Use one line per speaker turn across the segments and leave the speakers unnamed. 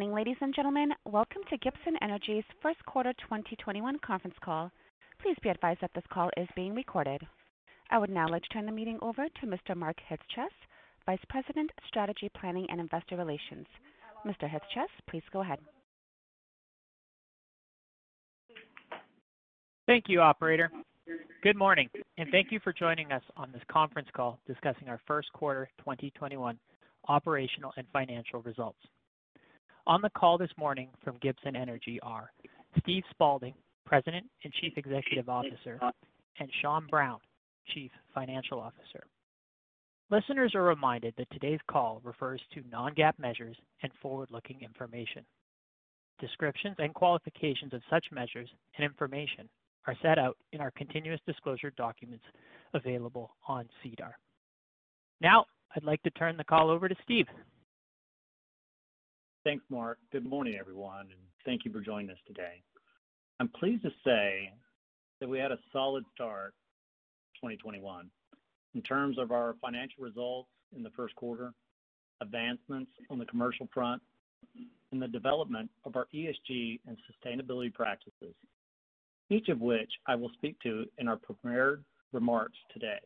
Morning, ladies and gentlemen. Welcome to Gibson Energy's first quarter 2021 conference call. Please be advised that this call is being recorded. I would now like to turn the meeting over to Mr. Mark Chyc-Cies, Vice President, Strategy, Planning, and Investor Relations. Mr. Chyc-Cies, please go ahead.
Thank you, operator. Good morning, and thank you for joining us on this conference call discussing our first quarter 2021 operational and financial results. On the call this morning from Gibson Energy are Steve Spaulding, President and Chief Executive Officer, and Sean Brown, Chief Financial Officer. Listeners are reminded that today's call refers to non-GAAP measures and forward-looking information. Descriptions and qualifications of such measures and information are set out in our continuous disclosure documents available on SEDAR. Now, I'd like to turn the call over to Steve.
Thanks, Mark. Good morning, everyone, and thank you for joining us today. I'm pleased to say that we had a solid start 2021 in terms of our financial results in the first quarter, advancements on the commercial front, and the development of our ESG and sustainability practices, each of which I will speak to in our prepared remarks today.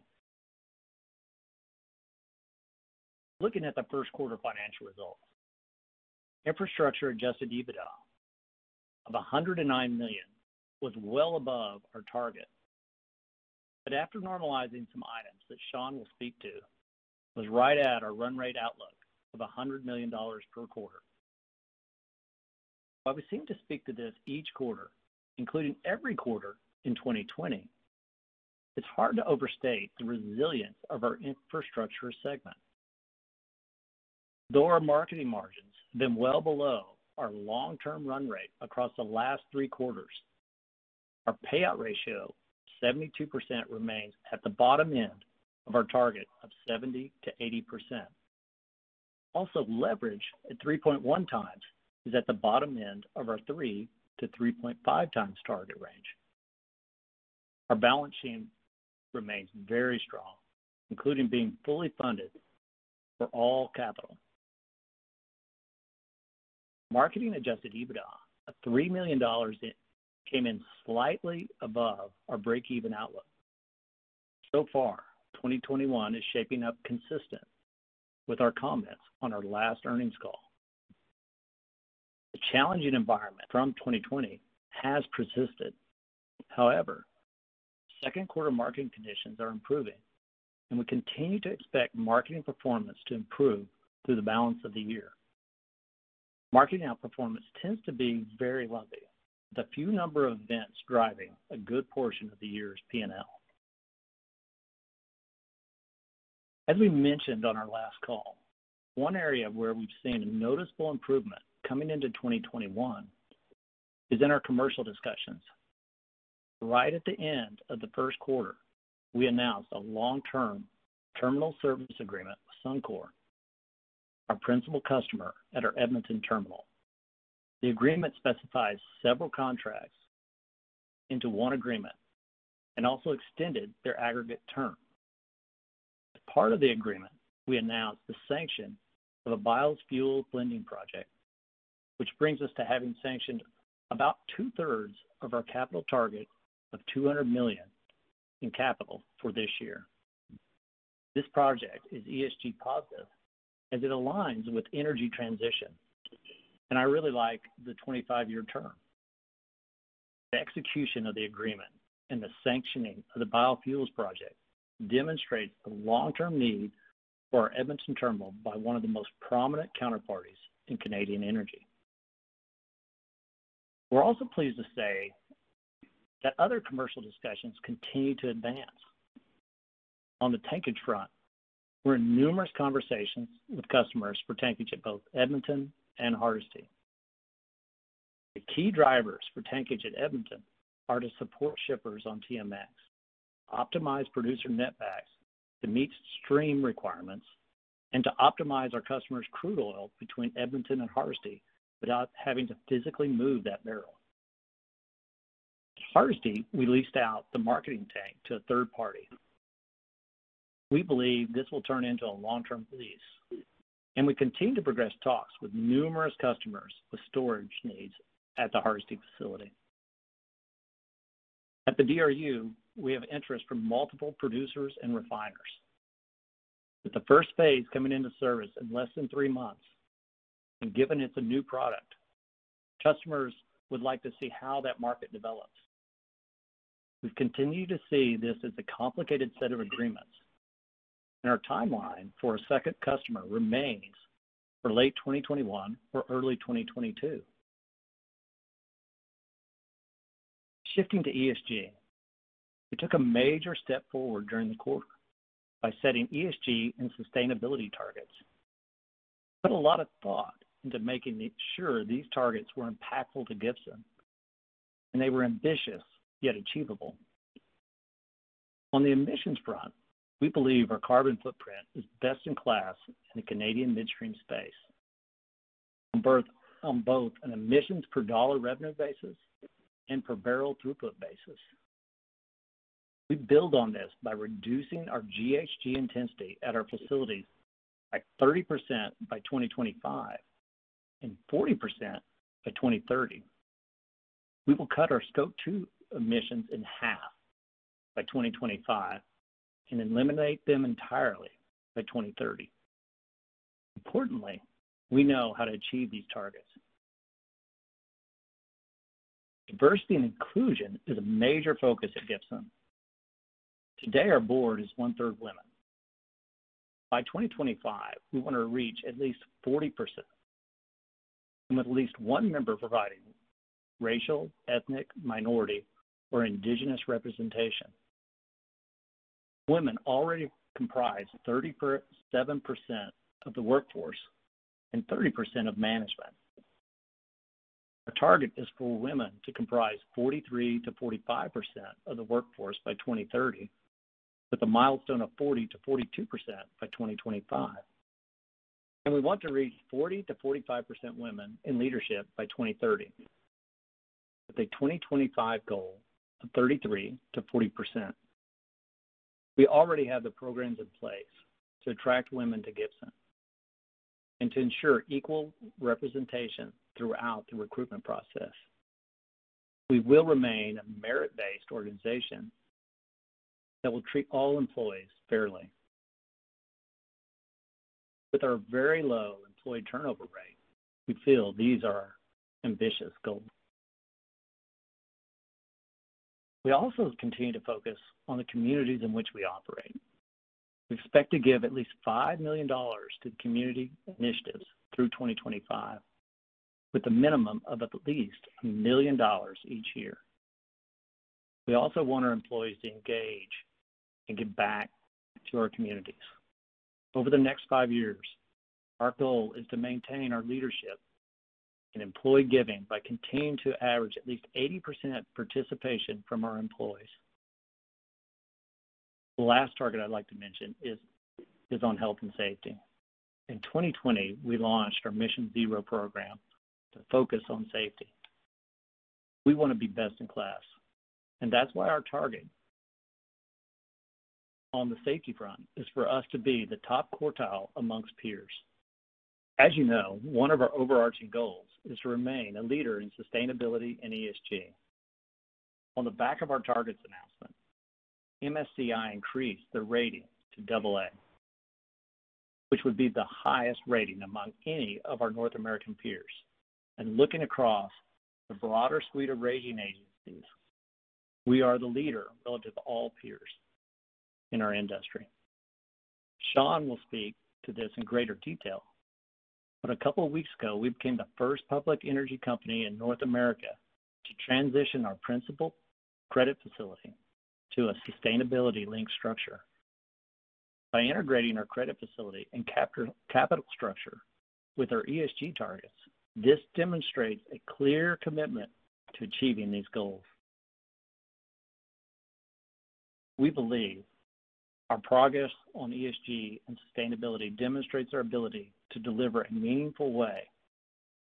Looking at the first quarter financial results, infrastructure adjusted EBITDA of $109 million was well above our target. But after normalizing some items that Sean will speak to, was right at our run rate outlook of 100 million dollars per quarter. While we seem to speak to this each quarter, including every quarter in 2020, it's hard to overstate the resilience of our infrastructure segment. Though our marketing margins been well below our long-term run rate across the last three quarters, our payout ratio, 72%, remains at the bottom end of our target of 70%-80%. Also, leverage at 3.1x is at the bottom end of our 3x-3.5x target range. Our balance sheet remains very strong, including being fully funded for all capital. Marketing adjusted EBITDA of 3 million dollars came in slightly above our break-even outlook. So far, 2021 is shaping up consistent with our comments on our last earnings call. The challenging environment from 2020 has persisted. However, second quarter marketing conditions are improving, and we continue to expect marketing performance to improve through the balance of the year. Marketing outperformance tends to be very lumpy, with a few number of events driving a good portion of the year's P&L. As we mentioned on our last call, one area where we've seen a noticeable improvement coming into 2021 is in our commercial discussions. Right at the end of the first quarter, we announced a long-term terminal service agreement with Suncor, our principal customer at our Edmonton terminal. The agreement specifies several contracts into one agreement and also extended their aggregate term. As part of the agreement, we announced the sanction of a biofuel blending project, which brings us to having sanctioned about two-thirds of our capital target of 200 million in capital for this year. This project is ESG positive as it aligns with energy transition, and I really like the 25-year term. The execution of the agreement and the sanctioning of the biofuels project demonstrates the long-term need for our Edmonton terminal by one of the most prominent counterparties in Canadian energy. We're also pleased to say that other commercial discussions continue to advance. On the tankage front, we're in numerous conversations with customers for tankage at both Edmonton and Hardisty. The key drivers for tankage at Edmonton are to support shippers on TMX, optimize producer netbacks to meet stream requirements, and to optimize our customers' crude oil between Edmonton and Hardisty without having to physically move that barrel. At Hardisty, we leased out the marketing tank to a third party. We believe this will turn into a long-term lease, and we continue to progress talks with numerous customers with storage needs at the Hardisty facility. At the DRU, we have interest from multiple producers and refiners. With the first phase coming into service in less than three months, and given it's a new product, customers would like to see how that market develops. We continue to see this as a complicated set of agreements, and our timeline for a second customer remains for late 2021 or early 2022. Shifting to ESG, we took a major step forward during the quarter by setting ESG and sustainability targets. Put a lot of thought into making sure these targets were impactful to Gibson, and they were ambitious, yet achievable. On the emissions front, we believe our carbon footprint is best in class in the Canadian midstream space on both an emissions per dollar revenue basis and per barrel throughput basis. We build on this by reducing our GHG intensity at our facilities by 30% by 2025 and 40% by 2030. We will cut our Scope 2 emissions in half by 2025 and eliminate them entirely by 2030. Importantly, we know how to achieve these targets. Diversity and inclusion is a major focus at Gibson. Today, our board is one-third women. By 2025, we want to reach at least 40%, and with at least one member providing racial, ethnic, minority, or indigenous representation. Women already comprise 37% of the workforce and 30% of management. Our target is for women to comprise 43%-45% of the workforce by 2030, with a milestone of 40%-42% by 2025. And We want to reach 40%-45% women in leadership by 2030, with a 2025 goal of 33%-40%. We already have the programs in place to attract women to Gibson and to ensure equal representation throughout the recruitment process. We will remain a merit-based organization that will treat all employees fairly. With our very low employee turnover rate, we feel these are ambitious goals. We also continue to focus on the communities in which we operate. We expect to give at least 5 million dollars to the community initiatives through 2025, with a minimum of at least 1 million dollars each year. We also want our employees to engage and give back to our communities. Over the next five years, our goal is to maintain our leadership in employee giving by continuing to average at least 80% participation from our employees. The last target I'd like to mention is on health and safety. In 2020, we launched our Mission Zero program to focus on safety. We want to be best in class, and that's why our target on the safety front is for us to be the top quartile amongst peers. As you know, one of our overarching goals is to remain a leader in sustainability and ESG. On the back of our targets announcement, MSCI increased the rating to AA, which would be the highest rating among any of our North American peers. And Looking across the broader suite of rating agencies, we are the leader relative to all peers in our industry. Sean will speak to this in greater detail, but a couple of weeks ago, we became the first public energy company in North America to transition our principal credit facility to a sustainability-linked structure. By integrating our credit facility and capital structure with our ESG targets, This demonstrates a clear commitment to achieving these goals. We believe our progress on ESG and sustainability demonstrates our ability to deliver a meaningful way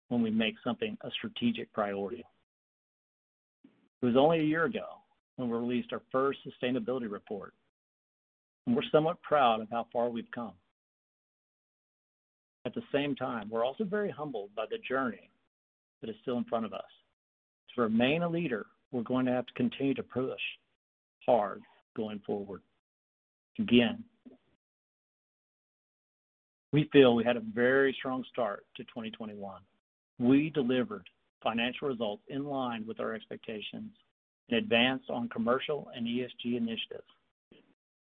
when we make something a strategic priority. It was only a year ago when we released our first sustainability report, and we're somewhat proud of how far we've come. At the same time, we're also very humbled by the journey that is still in front of us. To remain a leader, we're going to have to continue to push hard going forward. Again, we feel we had a very strong start to 2021. We delivered financial results in line with our expectations and advanced on commercial and ESG initiatives.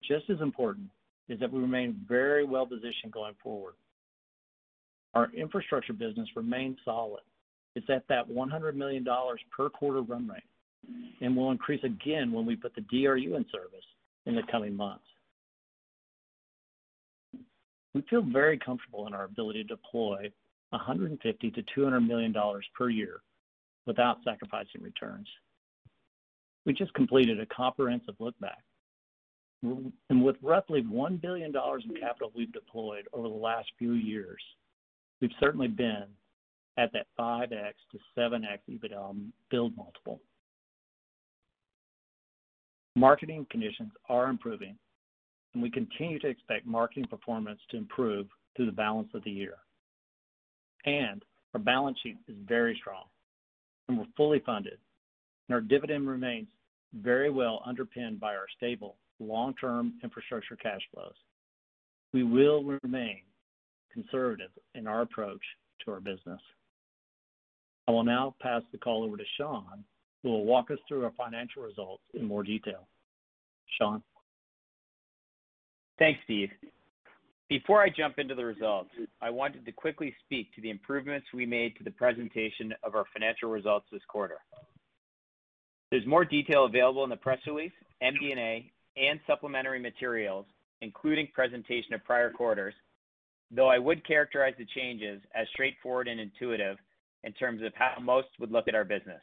Just as important is that we remain very well-positioned going forward. Our infrastructure business remains solid. It's at that $100 million per quarter run rate and will increase again when we put the DRU in service in the coming months. We feel very comfortable in our ability to deploy $150 million-$200 million per year without sacrificing returns. We just completed a comprehensive look back. And with roughly $1 billion in capital we've deployed over the last few years, we've certainly been at that 5x to 7x EBITDA build multiple. Marketing conditions are improving, and we continue to expect marketing performance to improve through the balance of the year. And our balance sheet is very strong, and we're fully funded, and our dividend remains very well underpinned by our stable long-term infrastructure cash flows. We will remain conservative in our approach to our business. I will now pass the call over to Sean, who will walk us through our financial results in more detail. Sean?
Thanks, Steve. Before I jump into the results, I wanted to quickly speak to the improvements we made to the presentation of our financial results this quarter. There's more detail available in the press release, MD&A, and supplementary materials, including presentation of prior quarters, though I would characterize the changes as straightforward and intuitive in terms of how most would look at our business.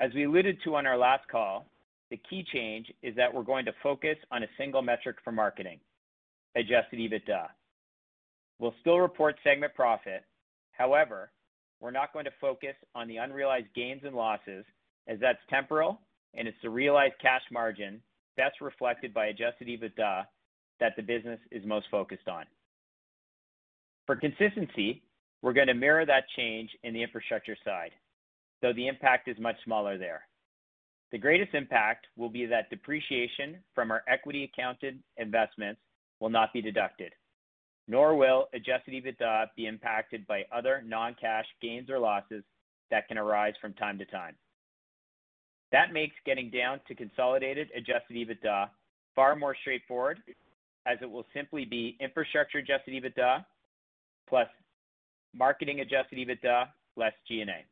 As we alluded to on our last call, the key change is that we're going to focus on a single metric for marketing, adjusted EBITDA. We'll still report segment profit. However, we're not going to focus on the unrealized gains and losses, as that's temporal, and it's the realized cash margin best reflected by adjusted EBITDA that the business is most focused on. For consistency, we're going to mirror that change in the infrastructure side, though the impact is much smaller there. The greatest impact will be that depreciation from our equity accounted investments will not be deducted, nor will adjusted EBITDA be impacted by other non-cash gains or losses that can arise from time to time. That makes getting down to consolidated adjusted EBITDA far more straightforward, as it will simply be infrastructure adjusted EBITDA plus marketing adjusted EBITDA less G&A.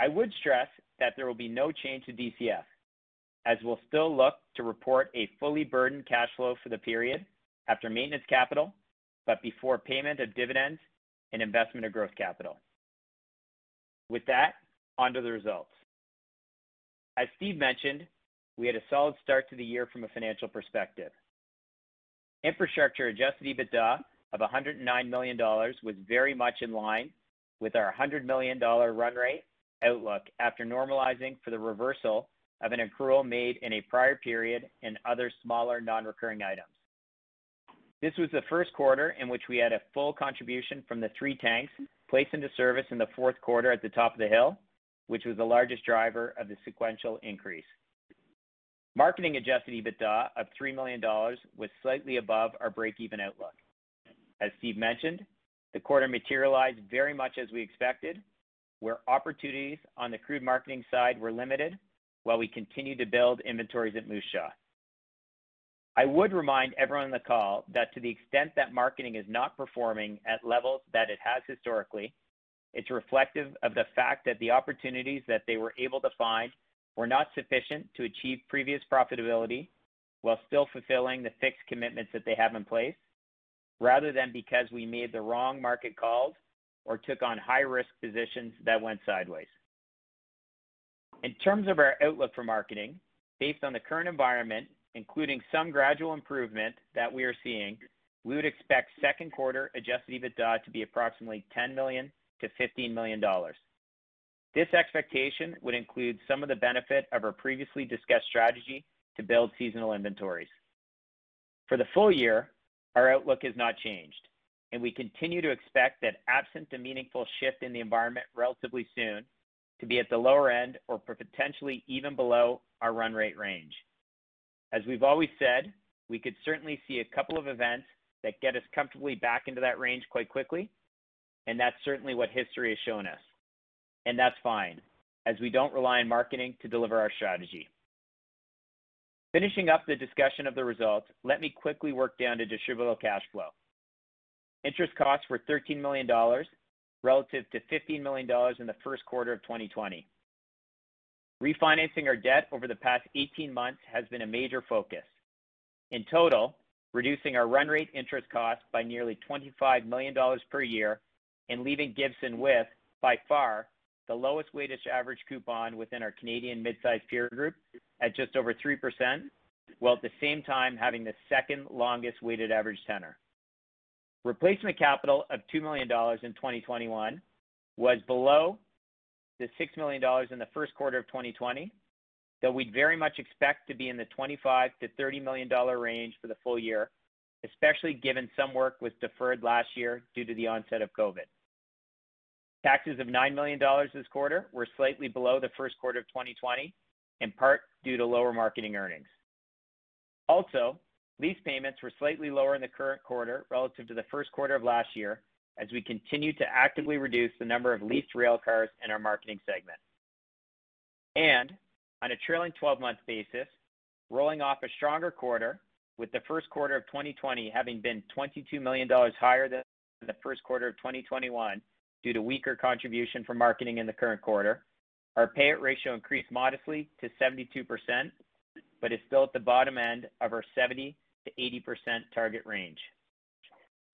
I would stress that there will be no change to DCF, as we'll still look to report a fully burdened cash flow for the period after maintenance capital, but before payment of dividends and investment of growth capital. With that, on to the results. As Steve mentioned, we had a solid start to the year from a financial perspective. Infrastructure adjusted EBITDA of $109 million was very much in line with our $100 million run rate outlook after normalizing for the reversal of an accrual made in a prior period and other smaller non-recurring items. This was the first quarter in which we had a full contribution from the three tanks placed into service in the fourth quarter at the top of the hill, which was the largest driver of the sequential increase. Marketing adjusted EBITDA of $3 million was slightly above our break-even outlook. As Steve mentioned, the quarter materialized very much as we expected, where opportunities on the crude marketing side were limited while we continued to build inventories at Moose Jaw. I would remind everyone on the call that to the extent that marketing is not performing at levels that it has historically, it's reflective of the fact that the opportunities that they were able to find were not sufficient to achieve previous profitability while still fulfilling the fixed commitments that they have in place, rather than because we made the wrong market calls or took on high-risk positions that went sideways. In terms of our outlook for marketing, based on the current environment, including some gradual improvement that we are seeing, we would expect second quarter adjusted EBITDA to be approximately $10 million-$15 million. This expectation would include some of the benefit of our previously discussed strategy to build seasonal inventories. For the full year, our outlook has not changed, and we continue to expect that absent a meaningful shift in the environment relatively soon to be at the lower end or potentially even below our run rate range. As we've always said, we could certainly see a couple of events that get us comfortably back into that range quite quickly, and that's certainly what history has shown us. And that's fine, as we don't rely on marketing to deliver our strategy. Finishing up the discussion of the results, let me quickly work down to distributable cash flow. Interest costs were 13 million dollars relative to 15 million dollars in the first quarter of 2020. Refinancing our debt over the past 18 months has been a major focus. In total, reducing our run rate interest cost by nearly 25 million dollars per year and leaving Gibson with, by far, the lowest weighted average coupon within our Canadian mid-size peer group at just over 3%, while at the same time having the second longest weighted average tenor. Replacement capital of 2 million dollars in 2021 was below the 6 million dollars in the first quarter of 2020, though we'd very much expect to be in the 25 million-30 million dollar range for the full year, especially given some work was deferred last year due to the onset of COVID. Taxes of 9 million dollars this quarter were slightly below the first quarter of 2020, in part due to lower marketing earnings. Also, lease payments were slightly lower in the current quarter relative to the first quarter of last year as we continue to actively reduce the number of leased rail cars in our marketing segment. And On a trailing 12-month basis, rolling off a stronger quarter with the first quarter of 2020 having been 22 million dollars higher than the first quarter of 2021 due to weaker contribution from marketing in the current quarter, our payout ratio increased modestly to 72%, but is still at the bottom end of our 70%-80% target range.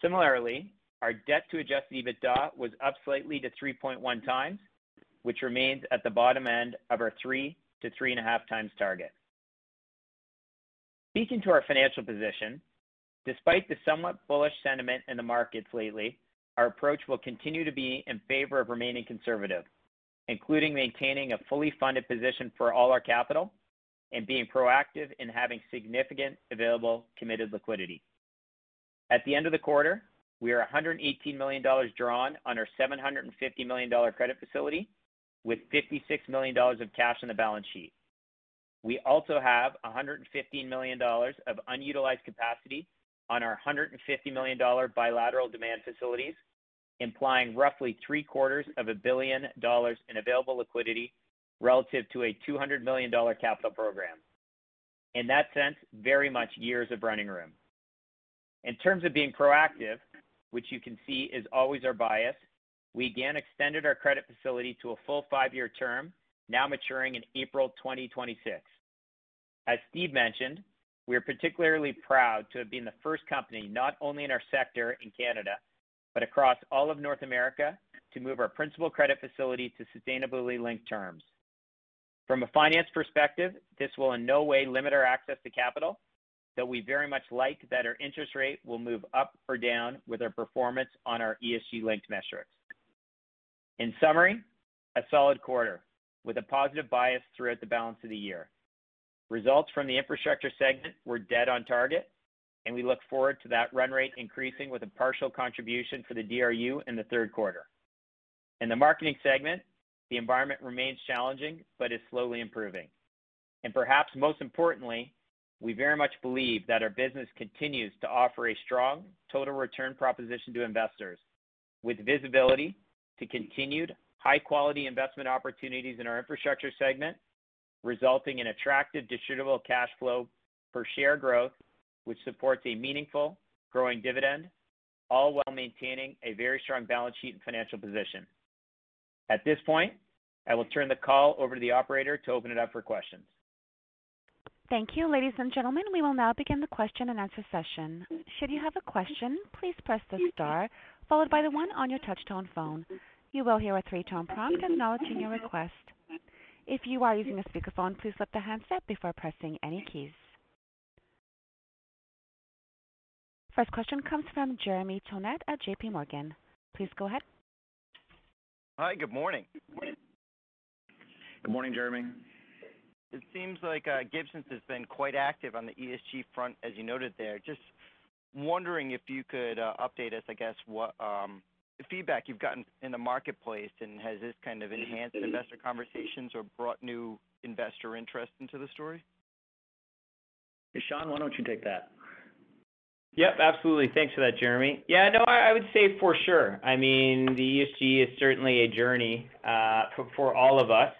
Similarly, our debt to adjusted EBITDA was up slightly to 3.1x, which remains at the bottom end of our 3x-3.5x target. Speaking to our financial position, despite the somewhat bullish sentiment in the markets lately, our approach will continue to be in favor of remaining conservative, including maintaining a fully funded position for all our capital and being proactive in having significant available committed liquidity. At the end of the quarter, we are 118 million dollars drawn on our 750 million dollar credit facility with 56 million dollars of cash on the balance sheet. We also have 115 million dollars of unutilized capacity on our 150 million dollar bilateral demand facilities, implying roughly three-quarters of a billion dollars in available liquidity relative to a 200 million dollar capital program. In that sense, very much years of running room. In terms of being proactive, which you can see is always our bias, we again extended our credit facility to a full five-year term, now maturing in April 2026. As Steve mentioned, we are particularly proud to have been the first company, not only in our sector in Canada, but across all of North America, to move our principal credit facility to sustainability linked terms. From a finance perspective, this will in no way limit our access to capital, though we very much like that our interest rate will move up or down with our performance on our ESG-linked metrics. In summary, a solid quarter with a positive bias throughout the balance of the year. Results from the infrastructure segment were dead on target, and we look forward to that run rate increasing with a partial contribution for the DRU in the third quarter. In the marketing segment, the environment remains challenging but is slowly improving. And perhaps most importantly, we very much believe that our business continues to offer a strong total return proposition to investors with visibility to continued high-quality investment opportunities in our infrastructure segment, resulting in attractive distributable cash flow per share growth, which supports a meaningful growing dividend, all while maintaining a very strong balance sheet and financial position. At this point, I will turn the call over to the operator to open it up for questions.
Thank you. Ladies and gentlemen, we will now begin the question and answer session. Should you have a question, please press the star followed by the one on your touch-tone phone. You will hear a three-tone prompt acknowledging your request. If you are using a speakerphone, please lift the handset before pressing any keys. First question comes from Jeremy Tonet at J.P. Morgan. Please go ahead.
Hi, good morning.
Good morning, Jeremy.
It seems like uh, Gibson's has been quite active on the ESG front, as you noted there. Just wondering if you could uh, update us, I guess, what um, feedback you've gotten in the marketplace, and has this kind of enhanced investor conversations or brought new investor interest into the story?
Sean, why don't you take that?
Yep, absolutely. Thanks for that, Jeremy. Yeah, no, I would say for sure. I mean, the ESG is certainly a journey uh, for all of us.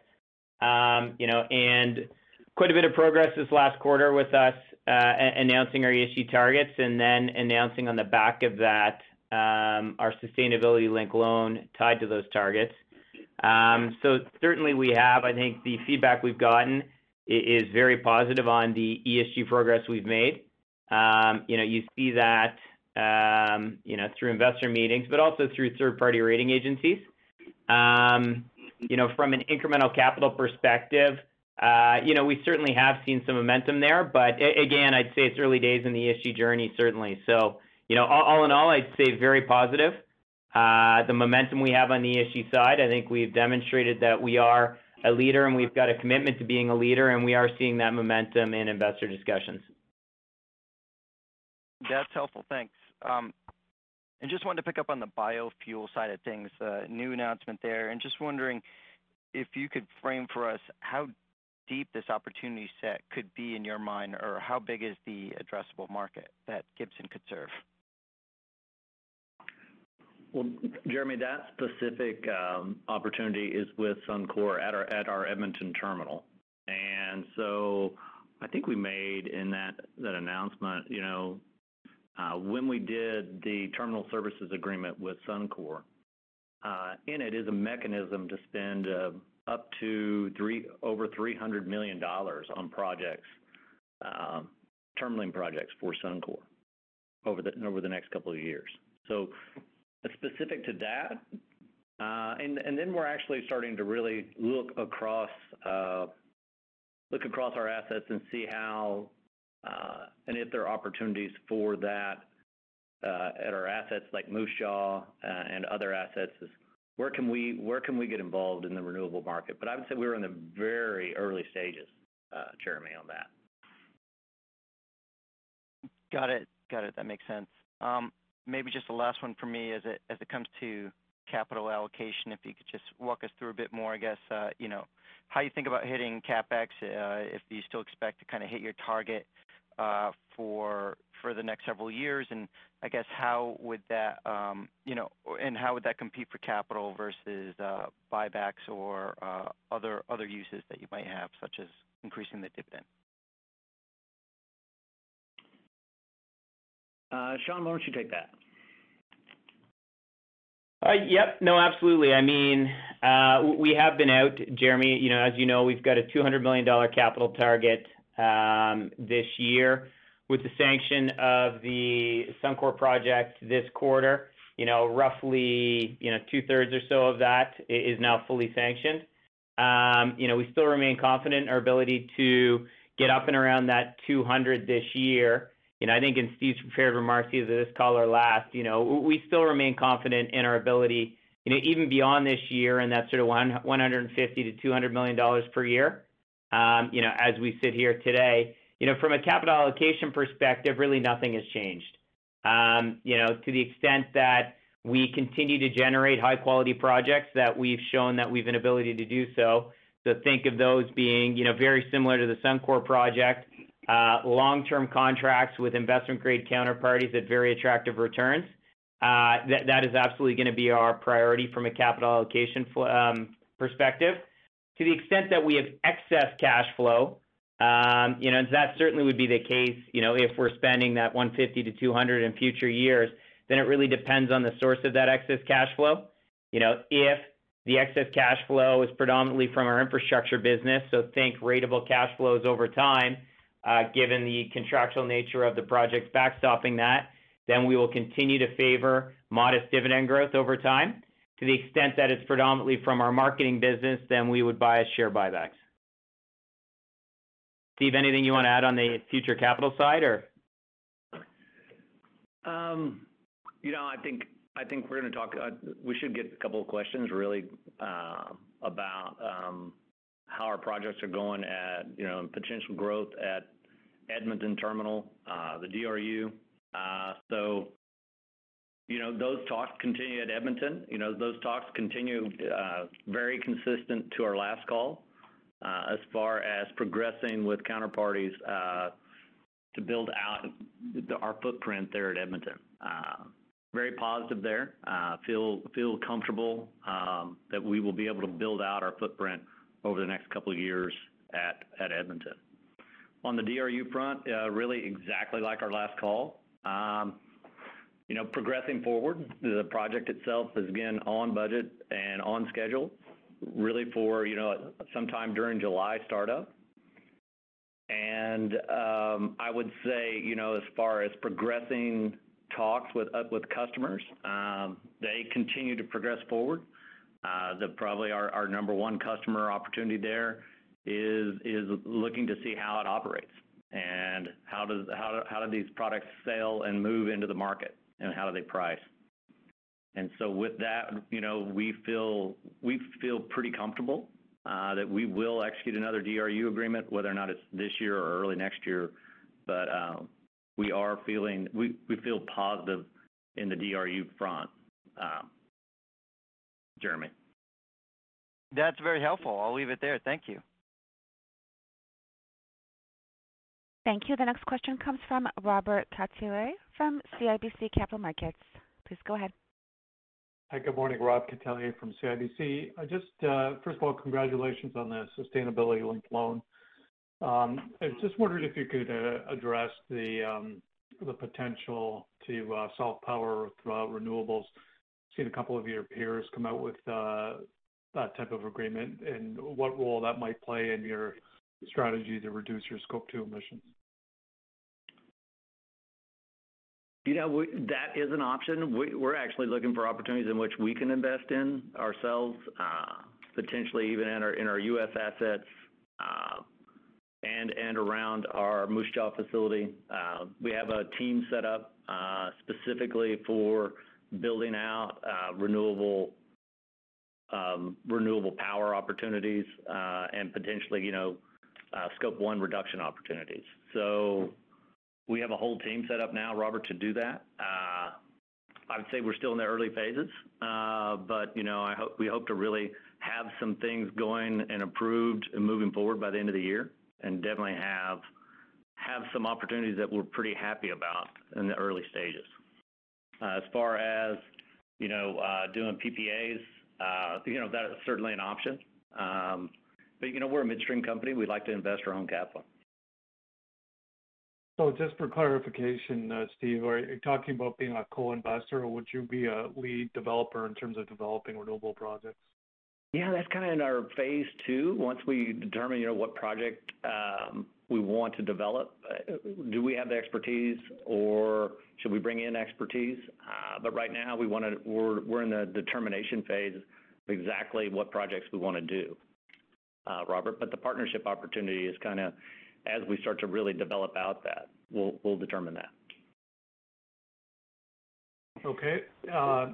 Um, you know, and quite a bit of progress this last quarter with us uh, announcing our ESG targets and then announcing on the back of that um, our sustainability-linked loan tied to those targets. Um so certainly we have. I think the feedback we've gotten is very positive on the ESG progress we've made. Um, you know, you see that um, you know, through investor meetings, but also through third-party rating agencies. Um, you know, from an incremental capital perspective, uh, you know, we certainly have seen some momentum there. But again, I'd say it's early days in the ESG journey, certainly. So, you know, all in all, I'd say very positive. Uh, the momentum we have on the ESG side, I think we've demonstrated that we are a leader, and we've got a commitment to being a leader, and we are seeing that momentum in investor discussions.
That's helpful. Thanks. Um, and just wanted to pick up on the biofuel side of things, the new announcement there. And just wondering if you could frame for us how deep this opportunity set could be in your mind, or how big is the addressable market that Gibson could serve?
Well, Jeremy, that specific um, opportunity is with Suncor at our Edmonton terminal. And so I think we made in that announcement, you know, Uh, when we did the terminal services agreement with Suncor, uh, in it is a mechanism to spend uh, up to over 300 million dollars on projects, um, terminaling projects for Suncor over the next couple of years. So specific to that, and then we're actually starting to really look across our assets and see how Uh, and if there are opportunities for that uh, at our assets like Moose Jaw uh, and other assets. Where can we get involved in the renewable market? But I would say we're in the very early stages, Jeremy, on that.
Got it. Got it. That makes sense. Um, maybe just the last one for me as it comes to capital allocation, if you could just walk us through a bit more, I guess, you know, how you think about hitting CapEx, if you still expect to kind of hit your target, Uh, for for the next several years. And I guess how would that, um, you know, and how would that compete for capital versus uh, buybacks or uh other other uses that you might have, such as increasing the dividend?
Uh, Sean, why don't you take that?
Yep. No, absolutely. I mean, we have been out, Jeremy. You know, as you know, we've got a 200 million dollar capital target Um, this year. With the sanction of the Suncor project this quarter, you know, roughly, you know, two-thirds or so of that is now fully sanctioned. Um, you know, we still remain confident in our ability to get up and around that 200 this year. You know, I think in Steve's prepared remarks, either this call or last, you know, we still remain confident in our ability, you know, even beyond this year and that sort of 150 million-200 million dollars per year, Um, you know, as we sit here today. You know, from a capital allocation perspective, really nothing has changed. Um, you know, to the extent that we continue to generate high-quality projects that we've shown that we've an ability to do so So think of those being, you know, very similar to the Suncor project, uh, long-term contracts with investment-grade counterparties at very attractive returns. Uh, that is absolutely gonna be our priority from a capital allocation um, perspective. To the extent that we have excess cash flow, um, you know, that certainly would be the case, you know, if we're spending that 150 to 200 in future years, then it really depends on the source of that excess cash flow. You know, if the excess cash flow is predominantly from our infrastructure business, so think ratable cash flows over time, uh, given the contractual nature of the projects backstopping that, then we will continue to favor modest dividend growth over time. To the extent that it's predominantly from our marketing business, then we would bias share buybacks. Steve, anything you wanna add on the future capital side or?
Um, you know, I think we're gonna talk. Uh, we should get a couple of questions really uh, about um, how our projects are going at, you know, potential growth at Edmonton Terminal, uh, the DRU. You know, those talks continue at Edmonton. You know, those talks continue uh, very consistent to our last call uh, as far as progressing with counterparties uh, to build out our footprint there at Edmonton. Very positive there. Feel comfortable um, that we will be able to build out our footprint over the next couple of years at Edmonton. On the DRU front, really exactly like our last call. Um, You know, progressing forward, the project itself is again on budget and on schedule, really for, you know, sometime during July startup. And um, I would say, you know, as far as progressing talks with uh, customers, um, they continue to progress forward. Uh, the probably our number one customer opportunity there is looking to see how it operates and how do these products sell and move into the market, and how do they price. And so with that, you know, we feel we feel pretty comfortable that we will execute another DRU agreement, whether or not it's this year or early next year. But uh, we are feeling we, we feel positive in the DRU front, Jeremy.
That's very helpful. I'll leave it there. Thank you.
Thank you. The next question comes from Robert Catellier from CIBC Capital Markets. Please go ahead.
Hi, good morning. Rob Catellier from CIBC. Just uh, first of all, congratulations on the sustainability-linked loan. Um, I was just wondering if you could uh, address um, the potential to uh, self-power throughout renewables. Seen a couple of your peers come out with that type of agreement, and what role that might play in your strategy to reduce your Scope 2 emissions.
You know, that is an option. We're actually looking for opportunities in which we can invest in ourselves, uh, potentially even in our U.S. assets, uh, and around our Moose Jaw facility. Uh, we have a team set up specifically for building out um, renewable power opportunities, and potentially, you know, Scope 1 reduction opportunities. We have a whole team set up now, Robert, to do that. I would say we're still in the early phases. But, you know, we hope to really have some things going and approved and moving forward by the end of the year, and definitely have some opportunities that we're pretty happy about in the early stages. As far as, you know, uh, doing PPAs, uh, you know, that is certainly an option. Um, but, you know, we're a midstream company. We like to invest our own capital.
So just for clarification, uh, Steve, are you talking about being a co-investor, or would you be a lead developer in terms of developing renewable projects?
Yeah, that's kinda in our phase two. Once we determine, you know, what project um, we want to develop, uh, do we have the expertise or should we bring in expertise? Uh, but right now we're in the determination phase of exactly what projects we wanna do, uh, Robert. But the partnership opportunity is kinda as we start to really develop out that, we'll determine that.
Okay. Uh,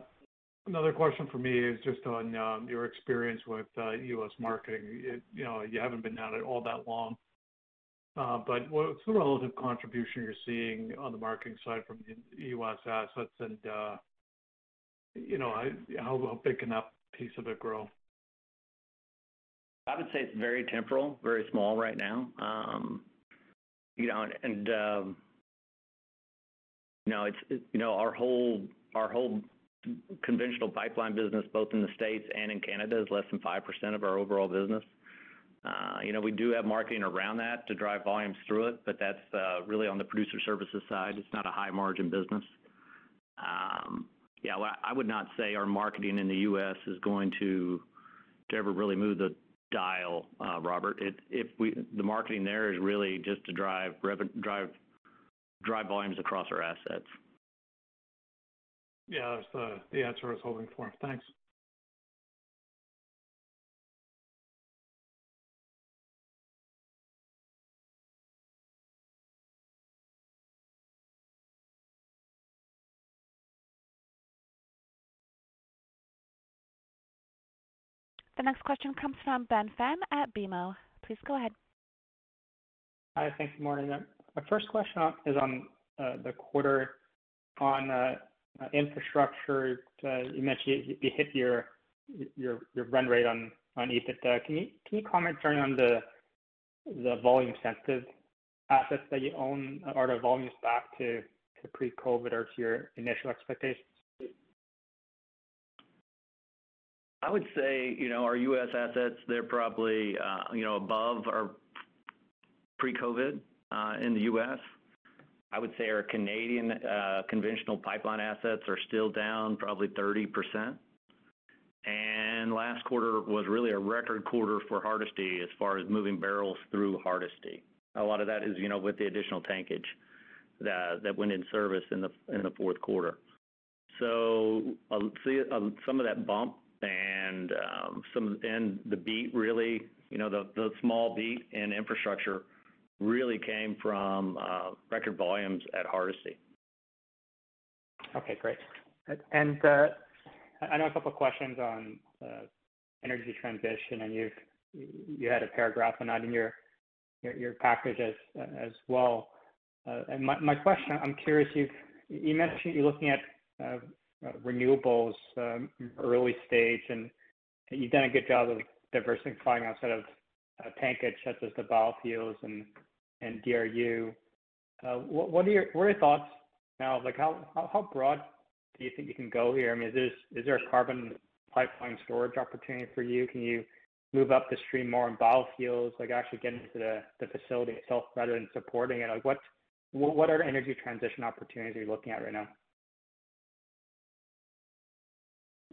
another question for me is just on um, your experience with uh, U.S. marketing. You know, you haven't been at it all that long, uh, but what's the relative contribution you're seeing on the marketing side from the U.S. assets and, you know, how big can that piece of it grow?
I would say it's very temporal, very small right now. Um, um, you know, it's you know, our whole conventional pipeline business, both in the States and in Canada, is less than 5% of our overall business. Uh, you know, we do have marketing around that to drive volumes through it, but that's uh, really on the producer services side. It's not a high margin business. Um, yeah, I would not say our marketing in the U.S. is going to ever really move the dial, uh, Robert. If we the marketing there is really just to drive reven drive drive volumes across our assets.
Yeah, that's the answer I was hoping for. Thanks.
The next question comes from Ben Pham at BMO. Please go ahead.
Hi. Thanks. Good morning. My first question is on uh, the quarter on uh, uh, infrastructure. You mentioned you hit your your run rate on on EBITDA. Can you can you comment on the the volume sensitive assets that you own? Are the volumes back to pre-COVID or to your initial expectations?
I would say, you know, our U.S. assets, they're probably, uh, you know, above our pre-COVID uh, in the U.S. I would say our Canadian uh, conventional pipeline assets are still down probably 30%. And last quarter was really a record quarter for Hardisty as far as moving barrels through Hardisty. A lot of that is, you know, with the additional tankage that went in service in the fourth quarter. So I'll see some of that bump Um, and the beat really, you know, the small beat in infrastructure really came from uh, record volumes at Hardisty.
Okay, great. And uh, I know a couple of questions on uh, energy transition, and you had a paragraph on that in your package as well. My question, I'm curious, you mentioned you're looking at Uh, renewables um, early stage, and you've done a good job of diversifying outside of uh, tankage such as the biofuels and DRU. Uh, what are your thoughts now? Like, how broad do you think you can go here? I mean, is there a carbon pipeline storage opportunity for you? Can you move up the stream more in biofuels, like actually get into the facility itself rather than supporting it? Like, what are energy transition opportunities you're looking at right now?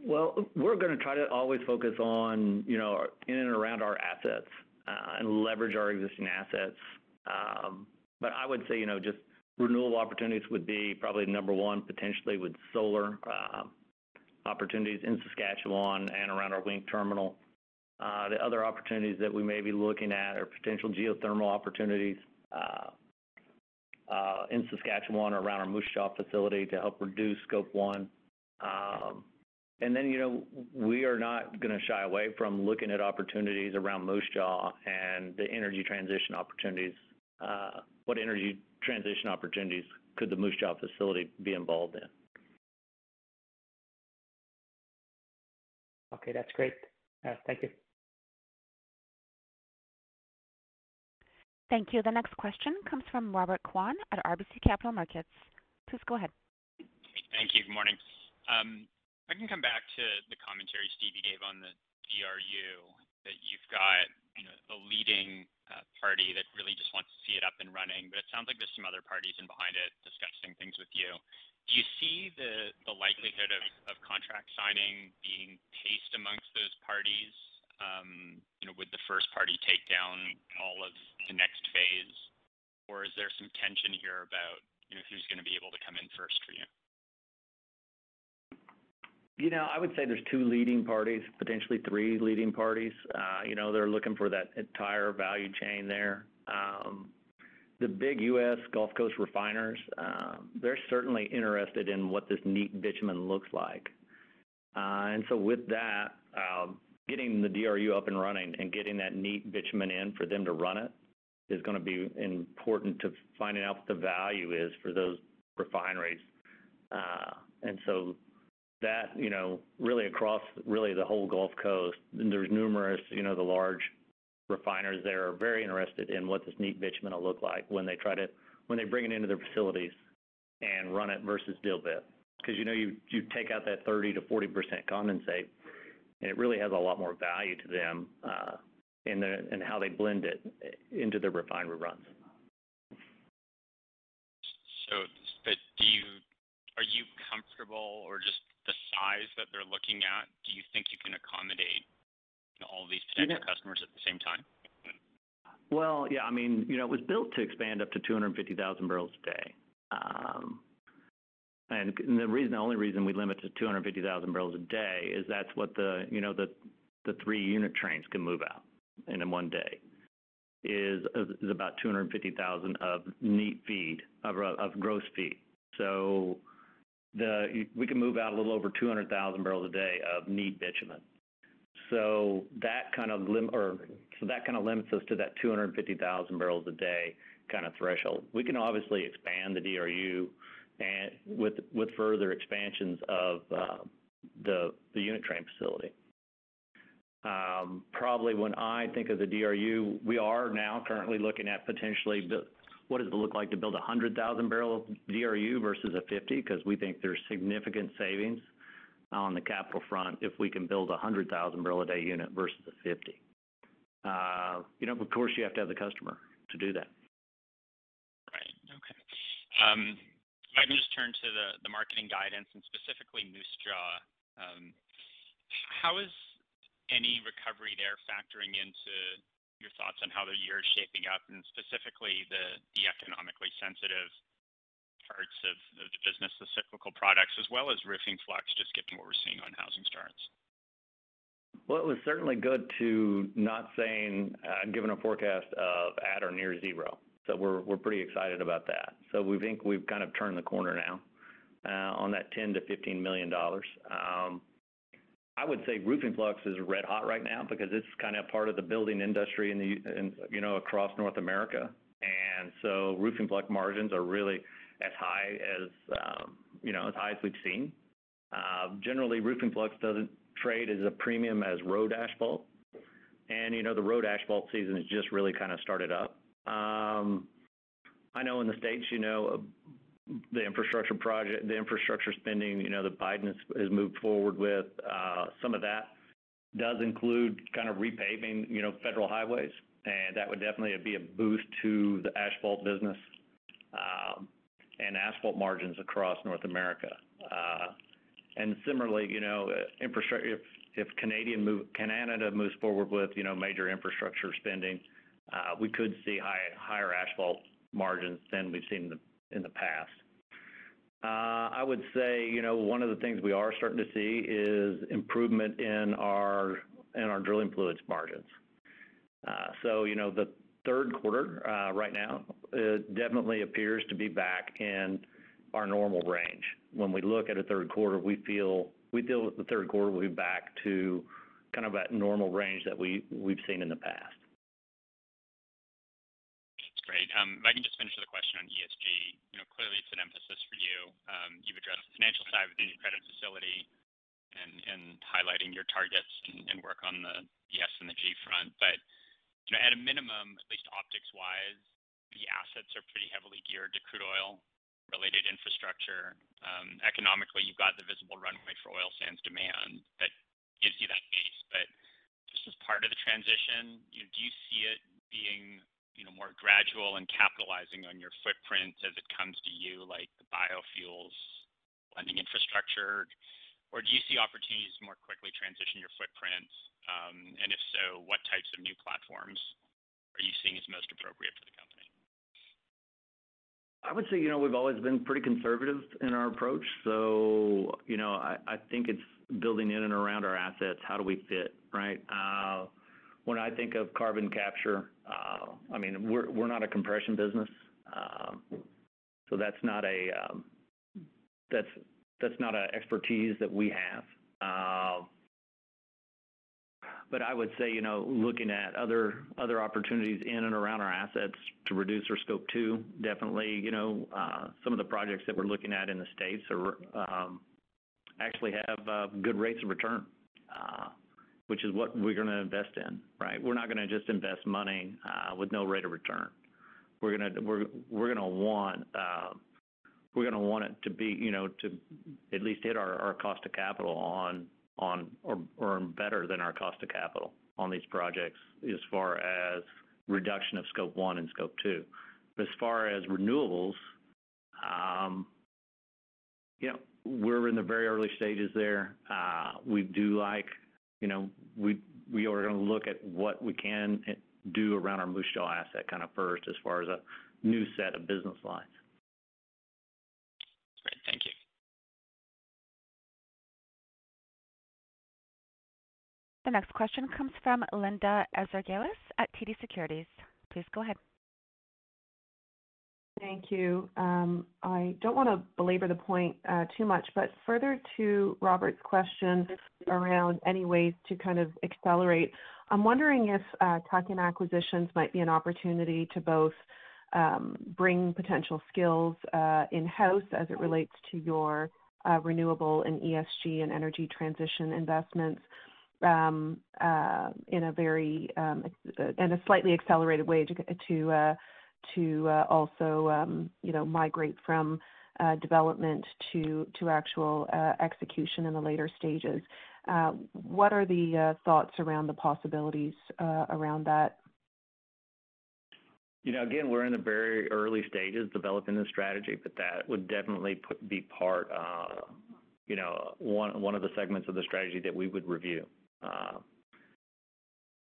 Well, we're gonna try to always focus on, you know, in and around our assets, uh, and leverage our existing assets. Um, but I would say, you know, just renewable opportunities would be probably number one, potentially with solar uh, opportunities in Saskatchewan and around our Wink terminal. Uh, the other opportunities that we may be looking at are potential geothermal opportunities in Saskatchewan around our Moose Jaw facility to help reduce Scope 1. Um, And then, you know, we are not gonna shy away from looking at opportunities around Moose Jaw and the energy transition opportunities. Uh, what energy transition opportunities could the Moose Jaw facility be involved in?
Okay, that's great. Uh, thank you.
Thank you. The next question comes from Robert Kwan at RBC Capital Markets. Please go ahead.
Thank you. Good morning. If I can come back to the commentary Steve you gave on the DRU, that you've got, you know, a leading uh, party that really just wants to see it up and running, but it sounds like there's some other parties in behind it discussing things with you. Do you see the likelihood of contract signing being paced amongst those parties? Um, you know, would the first party take down all of the next phase? Or is there some tension here about, you know, who's gonna be able to come in first for you?
You know, I would say there's two leading parties, potentially three leading parties. Uh, you know, they're looking for that entire value chain there. Um, the big U.S. Gulf Coast refiners, um, they're certainly interested in what this neat bitumen looks like. Uh, and so with that, um, getting the DRU up and running and getting that neat bitumen in for them to run it is gonna be important to finding out what the value is for those refineries. Uh, That, you know, really across really the whole Gulf Coast, there's numerous, you know, the large refiners there are very interested in what this neat bitumen will look like when they try to when they bring it into their facilities and run it versus dilbit. 'Cause, you know, you take out that 30%-40% condensate, and it really has a lot more value to them uh, in how they blend it into their refinery runs.
So, are you comfortable or just the size that they're looking at, do you think you can accommodate, you know, all these potential customers at the same time?
Well, yeah. I mean, you know, it was built to expand up to 250,000 barrels a day. Um, and the reason, the only reason we limit to 250,000 barrels a day is that's what the, you know, the the three unit trains can move out in one day, is is about 250,000 of neat feed, of, of gross feed. So we can move out a little over 200,000 barrels a day of neat bitumen. So that kind of limits us to that 250,000 barrels a day kind of threshold. We can obviously expand the DRU and with further expansions of um, the unit train facility. Um, probably when I think of the DRU, we are now currently looking at potentially what does it look like to build a 100,000 barrel DRU versus a 50? Because we think there's significant savings on the capital front if we can build a 100,000 barrel a day unit versus a 50. Uh, you know, of course, you have to have the customer to do that.
Right. Okay. Um, if I can just turn to the marketing guidance and specifically Moose Jaw. Um, how is any recovery there factoring into your thoughts on how the year is shaping up, and specifically the economically sensitive parts of the business, the cyclical products, as well as roofing flux, just given what we're seeing on housing starts?
Well, it was certainly good to not saying, uh, given a forecast of at or near zero. So we're pretty excited about that. So we think we've kind of turned the corner now uh, on that $10 million-$15 million. Um, I would say roofing flux is red hot right now because it's kind of part of the building industry in the, you know, across North America. And so roofing flux margins are really as high as, um, you know, as high as we've seen. Uh, generally, roofing flux doesn't trade as a premium as road asphalt. And, you know, the road asphalt season has just really kind of started up. Um, I know in the States, you know, the infrastructure project, the infrastructure spending, you know, that Biden has moved forward with, uh, some of that does include kind of repaving, you know, federal highways, and that would definitely be a boost to the asphalt business, um, and asphalt margins across North America. Uh, and similarly, you know, infrastructure, if Canada moves forward with, you know, major infrastructure spending, uh, we could see higher asphalt margins than we've seen in the past. Uh, I would say, you know, one of the things we are starting to see is improvement in our in our drilling fluids margins. Uh, so, you know, the third quarter uh, right now definitely appears to be back in our normal range. When we look at a third quarter, we feel we feel that the third quarter will be back to kind of that normal range that we we've seen in the past.
Great. Um, if I can just finish with a question on ESG. You know, clearly, it's an emphasis for you. Um, you've addressed the financial side within your credit facility and highlighting your targets and work on the S and the G front. But, you know, at a minimum, at least optics-wise, the assets are pretty heavily geared to crude oil-related infrastructure. Um, economically, you've got the visible runway for oil sands demand that gives you that base. But just as part of the transition, you know, do you see it being, you know, more gradual and capitalizing on your footprint as it comes to you, like the biofuels, blending infrastructure? Or do you see opportunities to more quickly transition your footprint? Um, and if so, what types of new platforms are you seeing as most appropriate for the company?
I would say, you know, we've always been pretty conservative in our approach. So, you know, I think it's building in and around our assets. How do we fit, right? Uh, When I think of carbon capture, uh, I mean, we're not a compression business. Um, so that's not an um, expertise that we have. Um, but I would say, you know, looking at other opportunities in and around our assets to reduce our Scope 2, definitely, you know, uh, some of the projects that we're looking at in the States are actually have uh, good rates of return, which is what we're gonna invest in, right? We're not gonna just invest money uh, with no rate of return. Uh, we're gonna want it to be, you know, to at least hit our cost of capital on or better than our cost of capital on these projects as far as reduction of Scope 1 and Scope 2. But as far as renewables, um, you know, we're in the very early stages there. Uh, we do like, you know, we are gonna look at what we can do around our Moose Jaw asset kind of first as far as a new set of business lines.
Great. Thank you.
The next question comes from Linda Ezergailis at TD Securities. Please go ahead.
Thank you. Um, I don't want to belabor the point uh, too much, but further to Robert's question around any ways to kind of accelerate, I'm wondering if uh, tuck-in acquisitions might be an opportunity to both um, bring potential skills uh, in-house as it relates to your renewable and ESG and energy transition investments um, in a very and a slightly accelerated way to Uh, also um, you know migrate from uh, development to actual uh, execution in the later stages. What are the thoughts around the possibilities around that?
You know, again, we're in the very early stages developing the strategy, but that would definitely be part, you know, one of the segments of the strategy that we would review.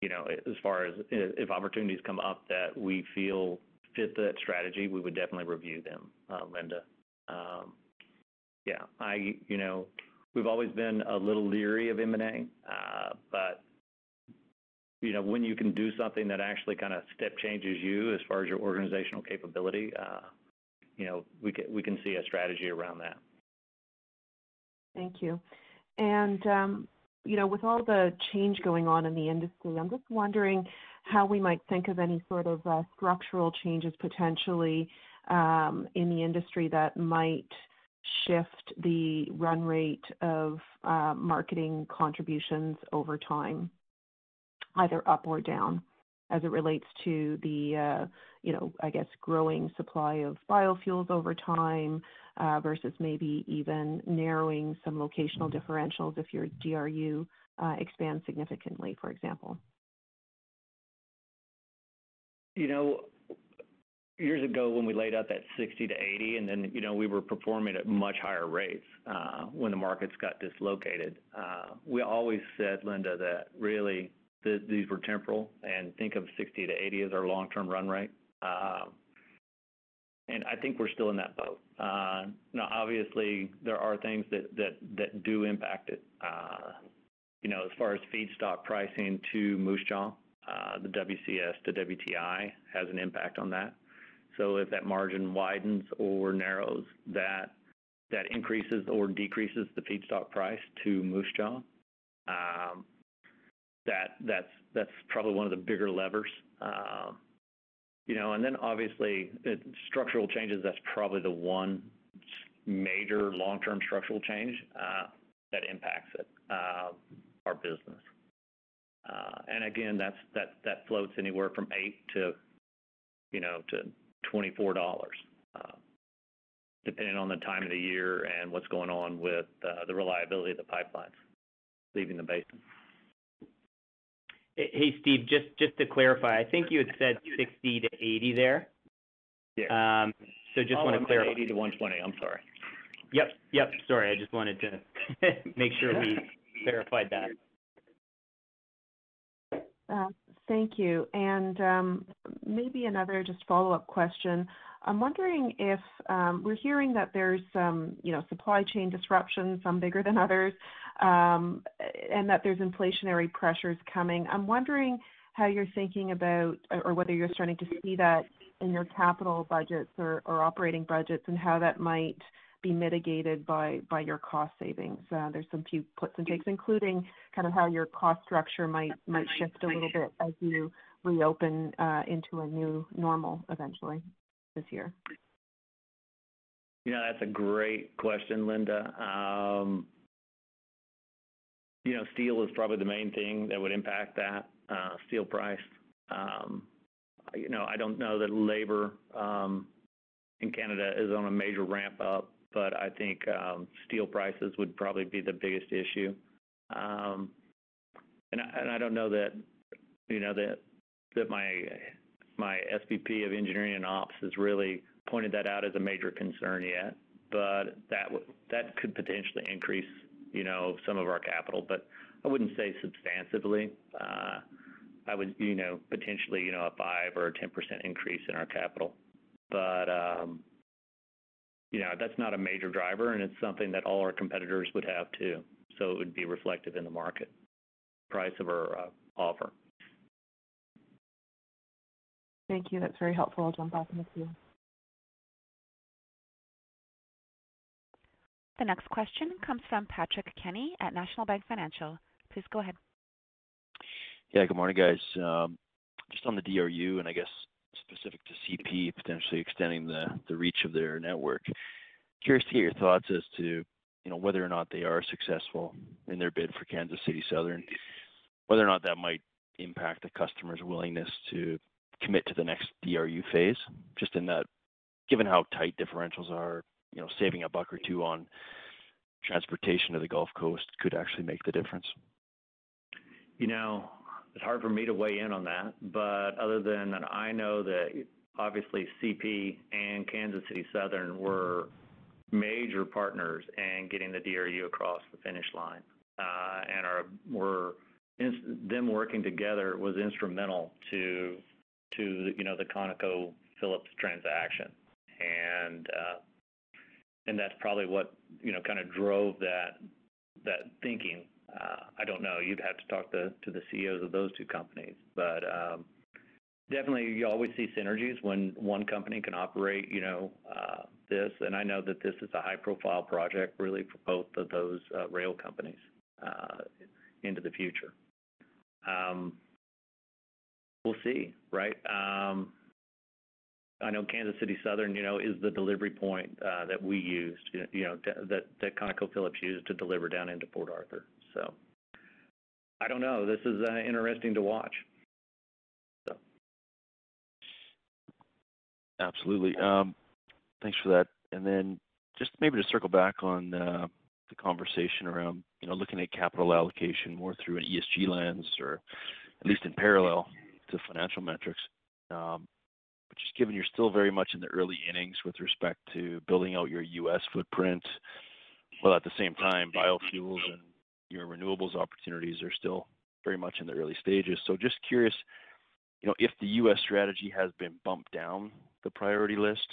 You know, as far as if opportunities come up that we feel fit that strategy, we would definitely review them, uh, Linda. Um, yeah, I, you know, we've always been a little leery of M&A, uh, but you know, when you can do something that actually kind of step changes you as far as your organizational capability, uh, you know, we can see a strategy around that.
Thank you. And um, you know, with all the change going on in the industry, I'm just wondering how we might think of any sort of uh, structural changes potentially um, in the industry that might shift the run rate of uh, marketing contributions over time, either up or down, as it relates to the uh, you know, I guess, growing supply of biofuels over time versus maybe even narrowing some locational differentials if your DRU expands significantly, for example.
You know, years ago when we laid out that 60-80, and then, you know, we were performing at much higher rates, uh, when the markets got dislocated, uh, we always said, Linda, that really these were temporal and think of 60-80 as our long-term run rate. Uh, and I think we're still in that boat. Now obviously there are things that do impact it. You know, as far as feedstock pricing to Moose Jaw, Uh, the WCS to WTI has an impact on that. So if that margin widens or narrows, that increases or decreases the feedstock price to Moose Jaw. Um, that's probably one of the bigger levers. Um, you know, and then obviously structural changes, that's probably the one major long-term structural change uh, that impacts it, uh, our business. Uh, again, that floats anywhere from $8 to $24, uh, depending on the time of the year and what's going on with uh, the reliability of the pipelines leaving the basin.
Hey, Steve, just to clarify, I think you had said 60 to 80 there.
Yeah.
Um, so just want oh, to clarify.
Oh, I meant 80-120. I'm sorry.
Yep. Yep. Sorry, I just wanted to make sure we clarified that.
Uh, thank you. And um maybe another just follow-up question. I'm wondering if um, we're hearing that there's some, you know, supply chain disruptions, some bigger than others, um, and that there's inflationary pressures coming. I'm wondering how you're thinking about or whether you're starting to see that in your capital budgets or operating budgets and how that might be mitigated by your cost savings. Uh, there's some few puts and takes, including kind of how your cost structure might shift a little bit as you reopen uh, into a new normal eventually this year.
You know, that's a great question, Linda. Um, you know, steel is probably the main thing that would impact that, uh, steel price. Um, you know, I don't know that labor um, in Canada is on a major ramp up, but I think um, steel prices would probably be the biggest issue. Um and I don't know that, you know, that my SVP of engineering and ops has really pointed that out as a major concern yet. But that could potentially increase, you know, some of our capital, but I wouldn't say substantively. Uh, I would, you know, potentially, you know, a 5 or a 10% increase in our capital. Um, You know, that's not a major driver, and it's something that all our competitors would have too. So it would be reflective in the market. price of our uh, offer.
Thank you. That's very helpful. I'll jump back in the queue.
The next question comes from Patrick Kenny at National Bank Financial. Please go ahead.
Yeah, good morning, guys. Um, just on the DRU, and I guess specific to CP potentially extending the the reach of their network. Curious to get your thoughts as to, you know, whether or not they are successful in their bid for Kansas City Southern, whether or not that might impact the customer's willingness to commit to the next DRU phase, just in that given how tight differentials are, you know, saving a buck or two on transportation to the Gulf Coast could actually make the difference.
You know, it's hard for me to weigh in on that, but other than that, I know that obviously CP and Kansas City Southern were major partners in getting the DRU across the finish line. Uh, and them working together was instrumental to you know, the ConocoPhillips transaction. And uh, and that's probably what you know, kind of drove that thinking. Uh, I don't know. You'd have to talk to the CEOs of those two companies. But um definitely you always see synergies when one company can operate you know, uh, this. And I know that this is a high-profile project really for both of those uh, rail companies into the future. Um, we'll see, right? Um, I know Kansas City Southern, you know, is the delivery point that we used, you know, that ConocoPhillips used to deliver down into Port Arthur. I don't know. This is uh, interesting to watch.
Absolutely. Um, thanks for that. And then just maybe to circle back on uh, the conversation around, you know, looking at capital allocation more through an ESG lens or at least in parallel to financial metrics. Um, but just given you're still very much in the early innings with respect to building out your U.S. footprint, while at the same time, biofuels and your renewables opportunities are still very much in the early stages. So just curious, you know, if the U.S. strategy has been bumped down the priority list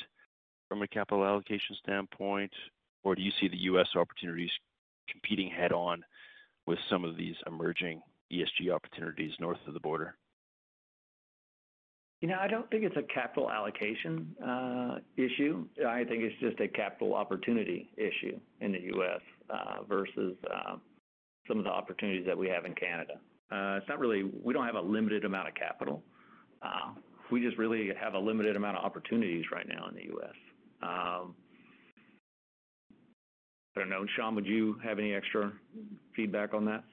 from a capital allocation standpoint, or do you see the U.S. opportunities competing head on with some of these emerging ESG opportunities north of the border?
You know, I don't think it's a capital allocation uh, issue. I think it's just a capital opportunity issue in the U.S. Uh, versus uh, some of the opportunities that we have in Canada. Uh, it's not really. We don't have a limited amount of capital. Uh, we just really have a limited amount of opportunities right now in the U.S. Um, I don't know. Sean, would you have any extra feedback on that?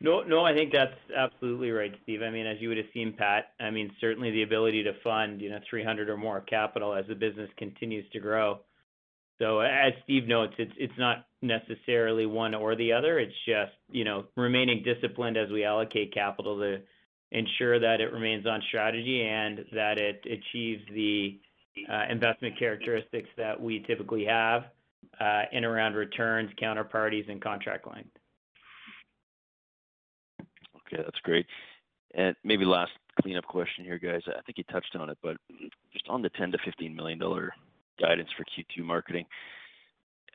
No, no, I think that's absolutely right, Steve. I mean, as you would have seen, Pat, I mean, certainly the ability to fund, you know, 300 or more capital as the business continues to grow. So as Steve notes, it's not necessarily one or the other. It's just, you know, remaining disciplined as we allocate capital to ensure that it remains on strategy and that it achieves the uh, investment characteristics that we typically have uh, in around returns, counterparties, and contract length.
Okay, that's great. And maybe last cleanup question here, guys. I think you touched on it, but just on the 10 million-15 million dollar guidance for Q2 marketing,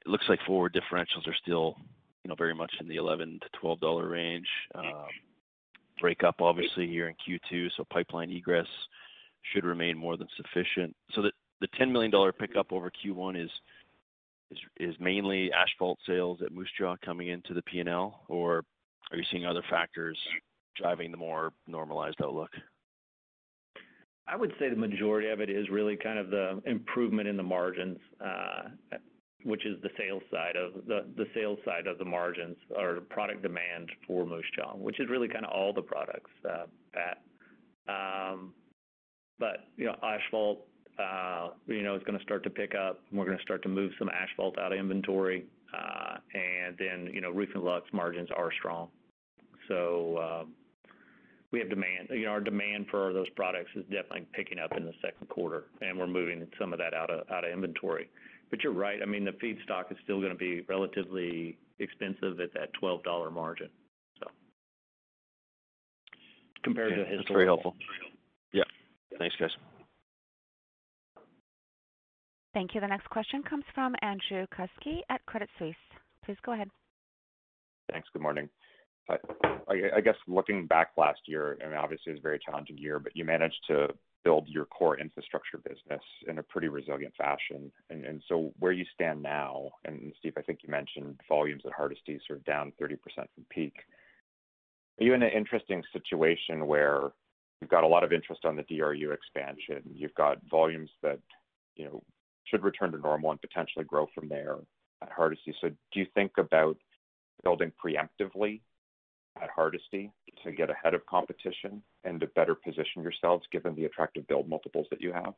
it looks like forward differentials are still, you know, very much in the $11-$12 range. Um, Breakup obviously here in Q2, so pipeline egress should remain more than sufficient. So the 10 million dollar pickup over Q1 is is is mainly asphalt sales at Moose Jaw coming into the P&L, or are you seeing other factors driving the more normalized outlook?
I would say the majority of it is really kind of the improvement in the margins, which is the sales side of the margins or product demand for Moose Jaw, which is really kind of all the products, uh, Pat. Um, but you know, asphalt, uh, you know, is gonna start to pick up, and we're gonna start to move some asphalt out of inventory. Uh and then you know, roofing flux margins are strong. Uh, We have demand. You know, our demand for those products is definitely picking up in the second quarter, and we're moving some of that out of out of inventory. But you're right. I mean, the feedstock is still gonna be relatively expensive at that 12 dollar margin, so compared to historical.
That's very helpful. Yeah. Thanks, guys.
Thank you. The next question comes from Andrew Kuske at Credit Suisse. Please go ahead.
Thanks. Good morning. I guess looking back last year, and obviously it was a very challenging year, but you managed to build your core infrastructure business in a pretty resilient fashion. And and so where you stand now, and Steve, I think you mentioned volumes at Hardisty sort of down 30% from peak. Are you in an interesting situation where you've got a lot of interest on the DRU expansion, you've got volumes that, you know, should return to normal and potentially grow from there at Hardisty. So do you think about building preemptively at Hardisty to get ahead of competition and to better position yourselves given the attractive build multiples that you have?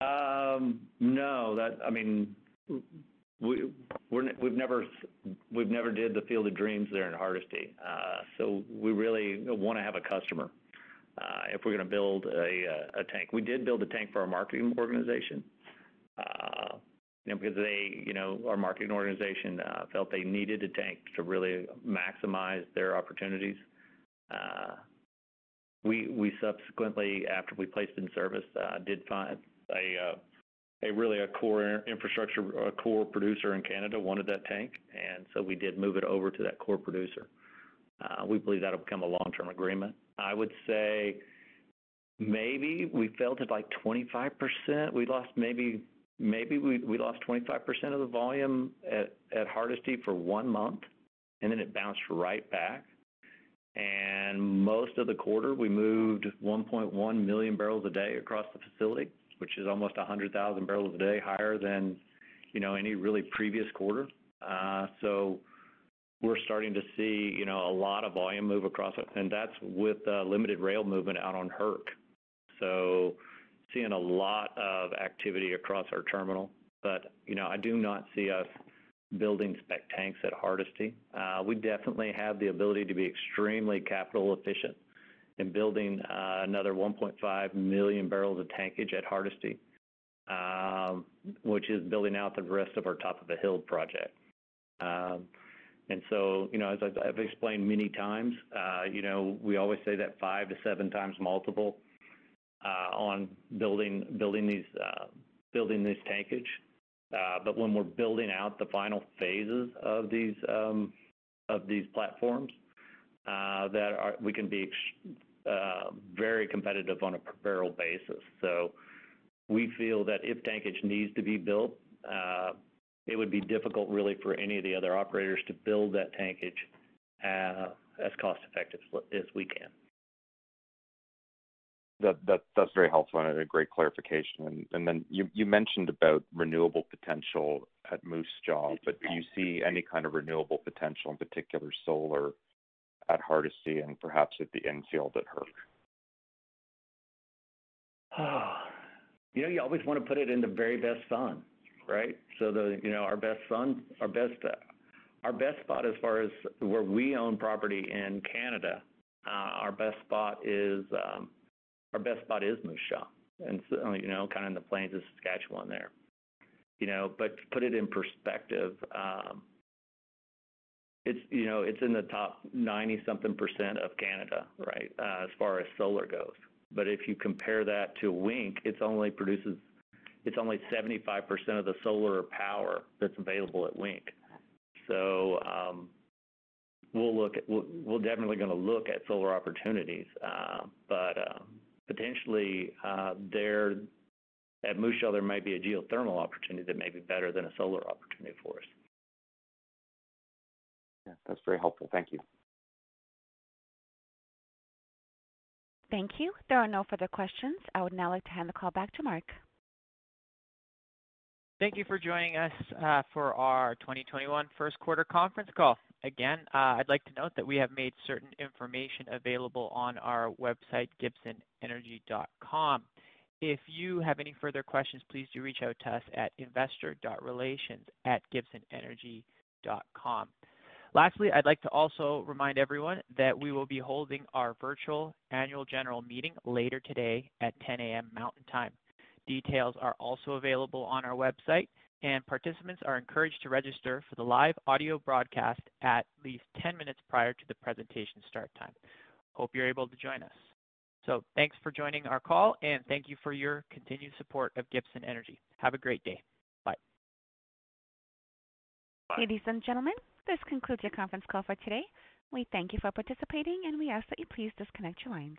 Um, no. That I mean, we've never did the Field of Dreams there in Hardisty. Uh, so we really wanna have a customer uh, if we're gonna build uh, a tank. We did build a tank for our marketing organization, uh, you know, because they, you know, our marketing organization uh, felt they needed a tank to really maximize their opportunities. Uh, we we subsequently, after we placed in service, uh, did find a a really a core infrastructure a core producer in Canada wanted that tank, and so we did move it over to that core producer. We believe that'll become a long-term agreement. I would say maybe we felt it like 25%. We lost maybe 25% of the volume at at Hardisty for one month, and then it bounced right back. And most of the quarter, we moved 1.1 million barrels a day across the facility, which is almost 100,000 barrels a day higher than, you know, any really previous quarter. Uh, so we're starting to see, you know, a lot of volume move across it, and that's with limited rail movement out on HURC. Seeing a lot of activity across our terminal. But I do not see us building spec tanks at Hardisty. Uh, we definitely have the ability to be extremely capital efficient in building uh, another 1.5 million barrels of tankage at Hardisty, um, which is building out the rest of our top of the hill project. Um and so, you know, as I've explained many times, uh, you know, we always say that 5x-7x multiple Uh, on building these uh, tankage. Uh but when we're building out the final phases of these um, platforms, uh, we can be very competitive on a per barrel basis. So we feel that if tankage needs to be built, it would be difficult really for any of the other operators to build that tankage as cost effective as we can.
That's very helpful and a great clarification. And then you mentioned about renewable potential at Moose Jaw, but do you see any kind of renewable potential, in particular solar at Hardisty and perhaps at the infield at HURC?
You know, you always wanna put it in the very best sun, right? The, You know, our best fund, our best spot as far as where we own property in Canada, uh, our best spot is um, Moose Jaw. And you know, kind of in the plains of Saskatchewan there. You know, but to put it in perspective, um, it's you know, it's in the top 90-something% percent of Canada, right, uh, as far as solar goes. But if you compare that to Wink, it's only produces, it's only 75% of the solar power that's available at Wink. So, um, we'll look. We're definitely gonna look at solar opportunities. Uh, um, Potentially, uh, there at Moose Jaw, there might be a geothermal opportunity that may be better than a solar opportunity for us.
Yeah, that's very helpful. Thank you.
Thank you. There are no further questions. I would now like to hand the call back to Mark.
Thank you for joining us uh, for our 2021 first quarter conference call. Again, uh, I'd like to note that we have made certain information available on our website, gibsonenergy.com. If you have any further questions, please do reach out to us at investor.relations@gibsonenergy.com. Lastly, I'd like to also remind everyone that we will be holding our virtual annual general meeting later today at 10 A.M. Mountain Time. Details are also available on our website, and participants are encouraged to register for the live audio broadcast at least 10 minutes prior to the presentation start time. Hope you're able to join us. So thanks for joining our call, and thank you for your continued support of Gibson Energy. Have a great day. Bye.
Ladies and gentlemen, This concludes your conference call for today. We thank you for participating, and we ask that you please disconnect your lines.